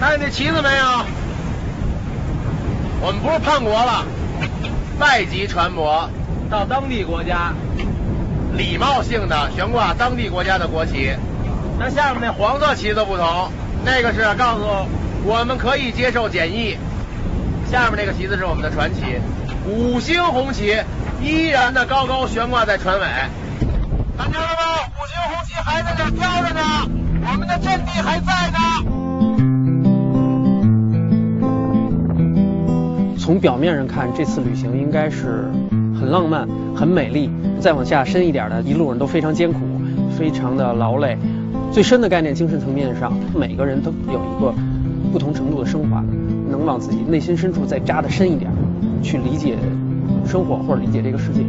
看见那旗子没有？我们不是叛国了，外籍船舶到当地国家，礼貌性的悬挂当地国家的国旗。那下面那黄色旗子不同，那个是告诉我们可以接受检疫。下面那个旗子是我们的船旗，五星红旗依然的高高悬挂在船尾。看见了吗？五星红旗还在那飘着呢，我们的阵地还在从表面上看，这次旅行应该是很浪漫、很美丽。再往下深一点的，一路上都非常艰苦，非常的劳累。最深的概念，精神层面上，每个人都有一个不同程度的升华，能往自己内心深处再扎得深一点，去理解生活或者理解这个世界。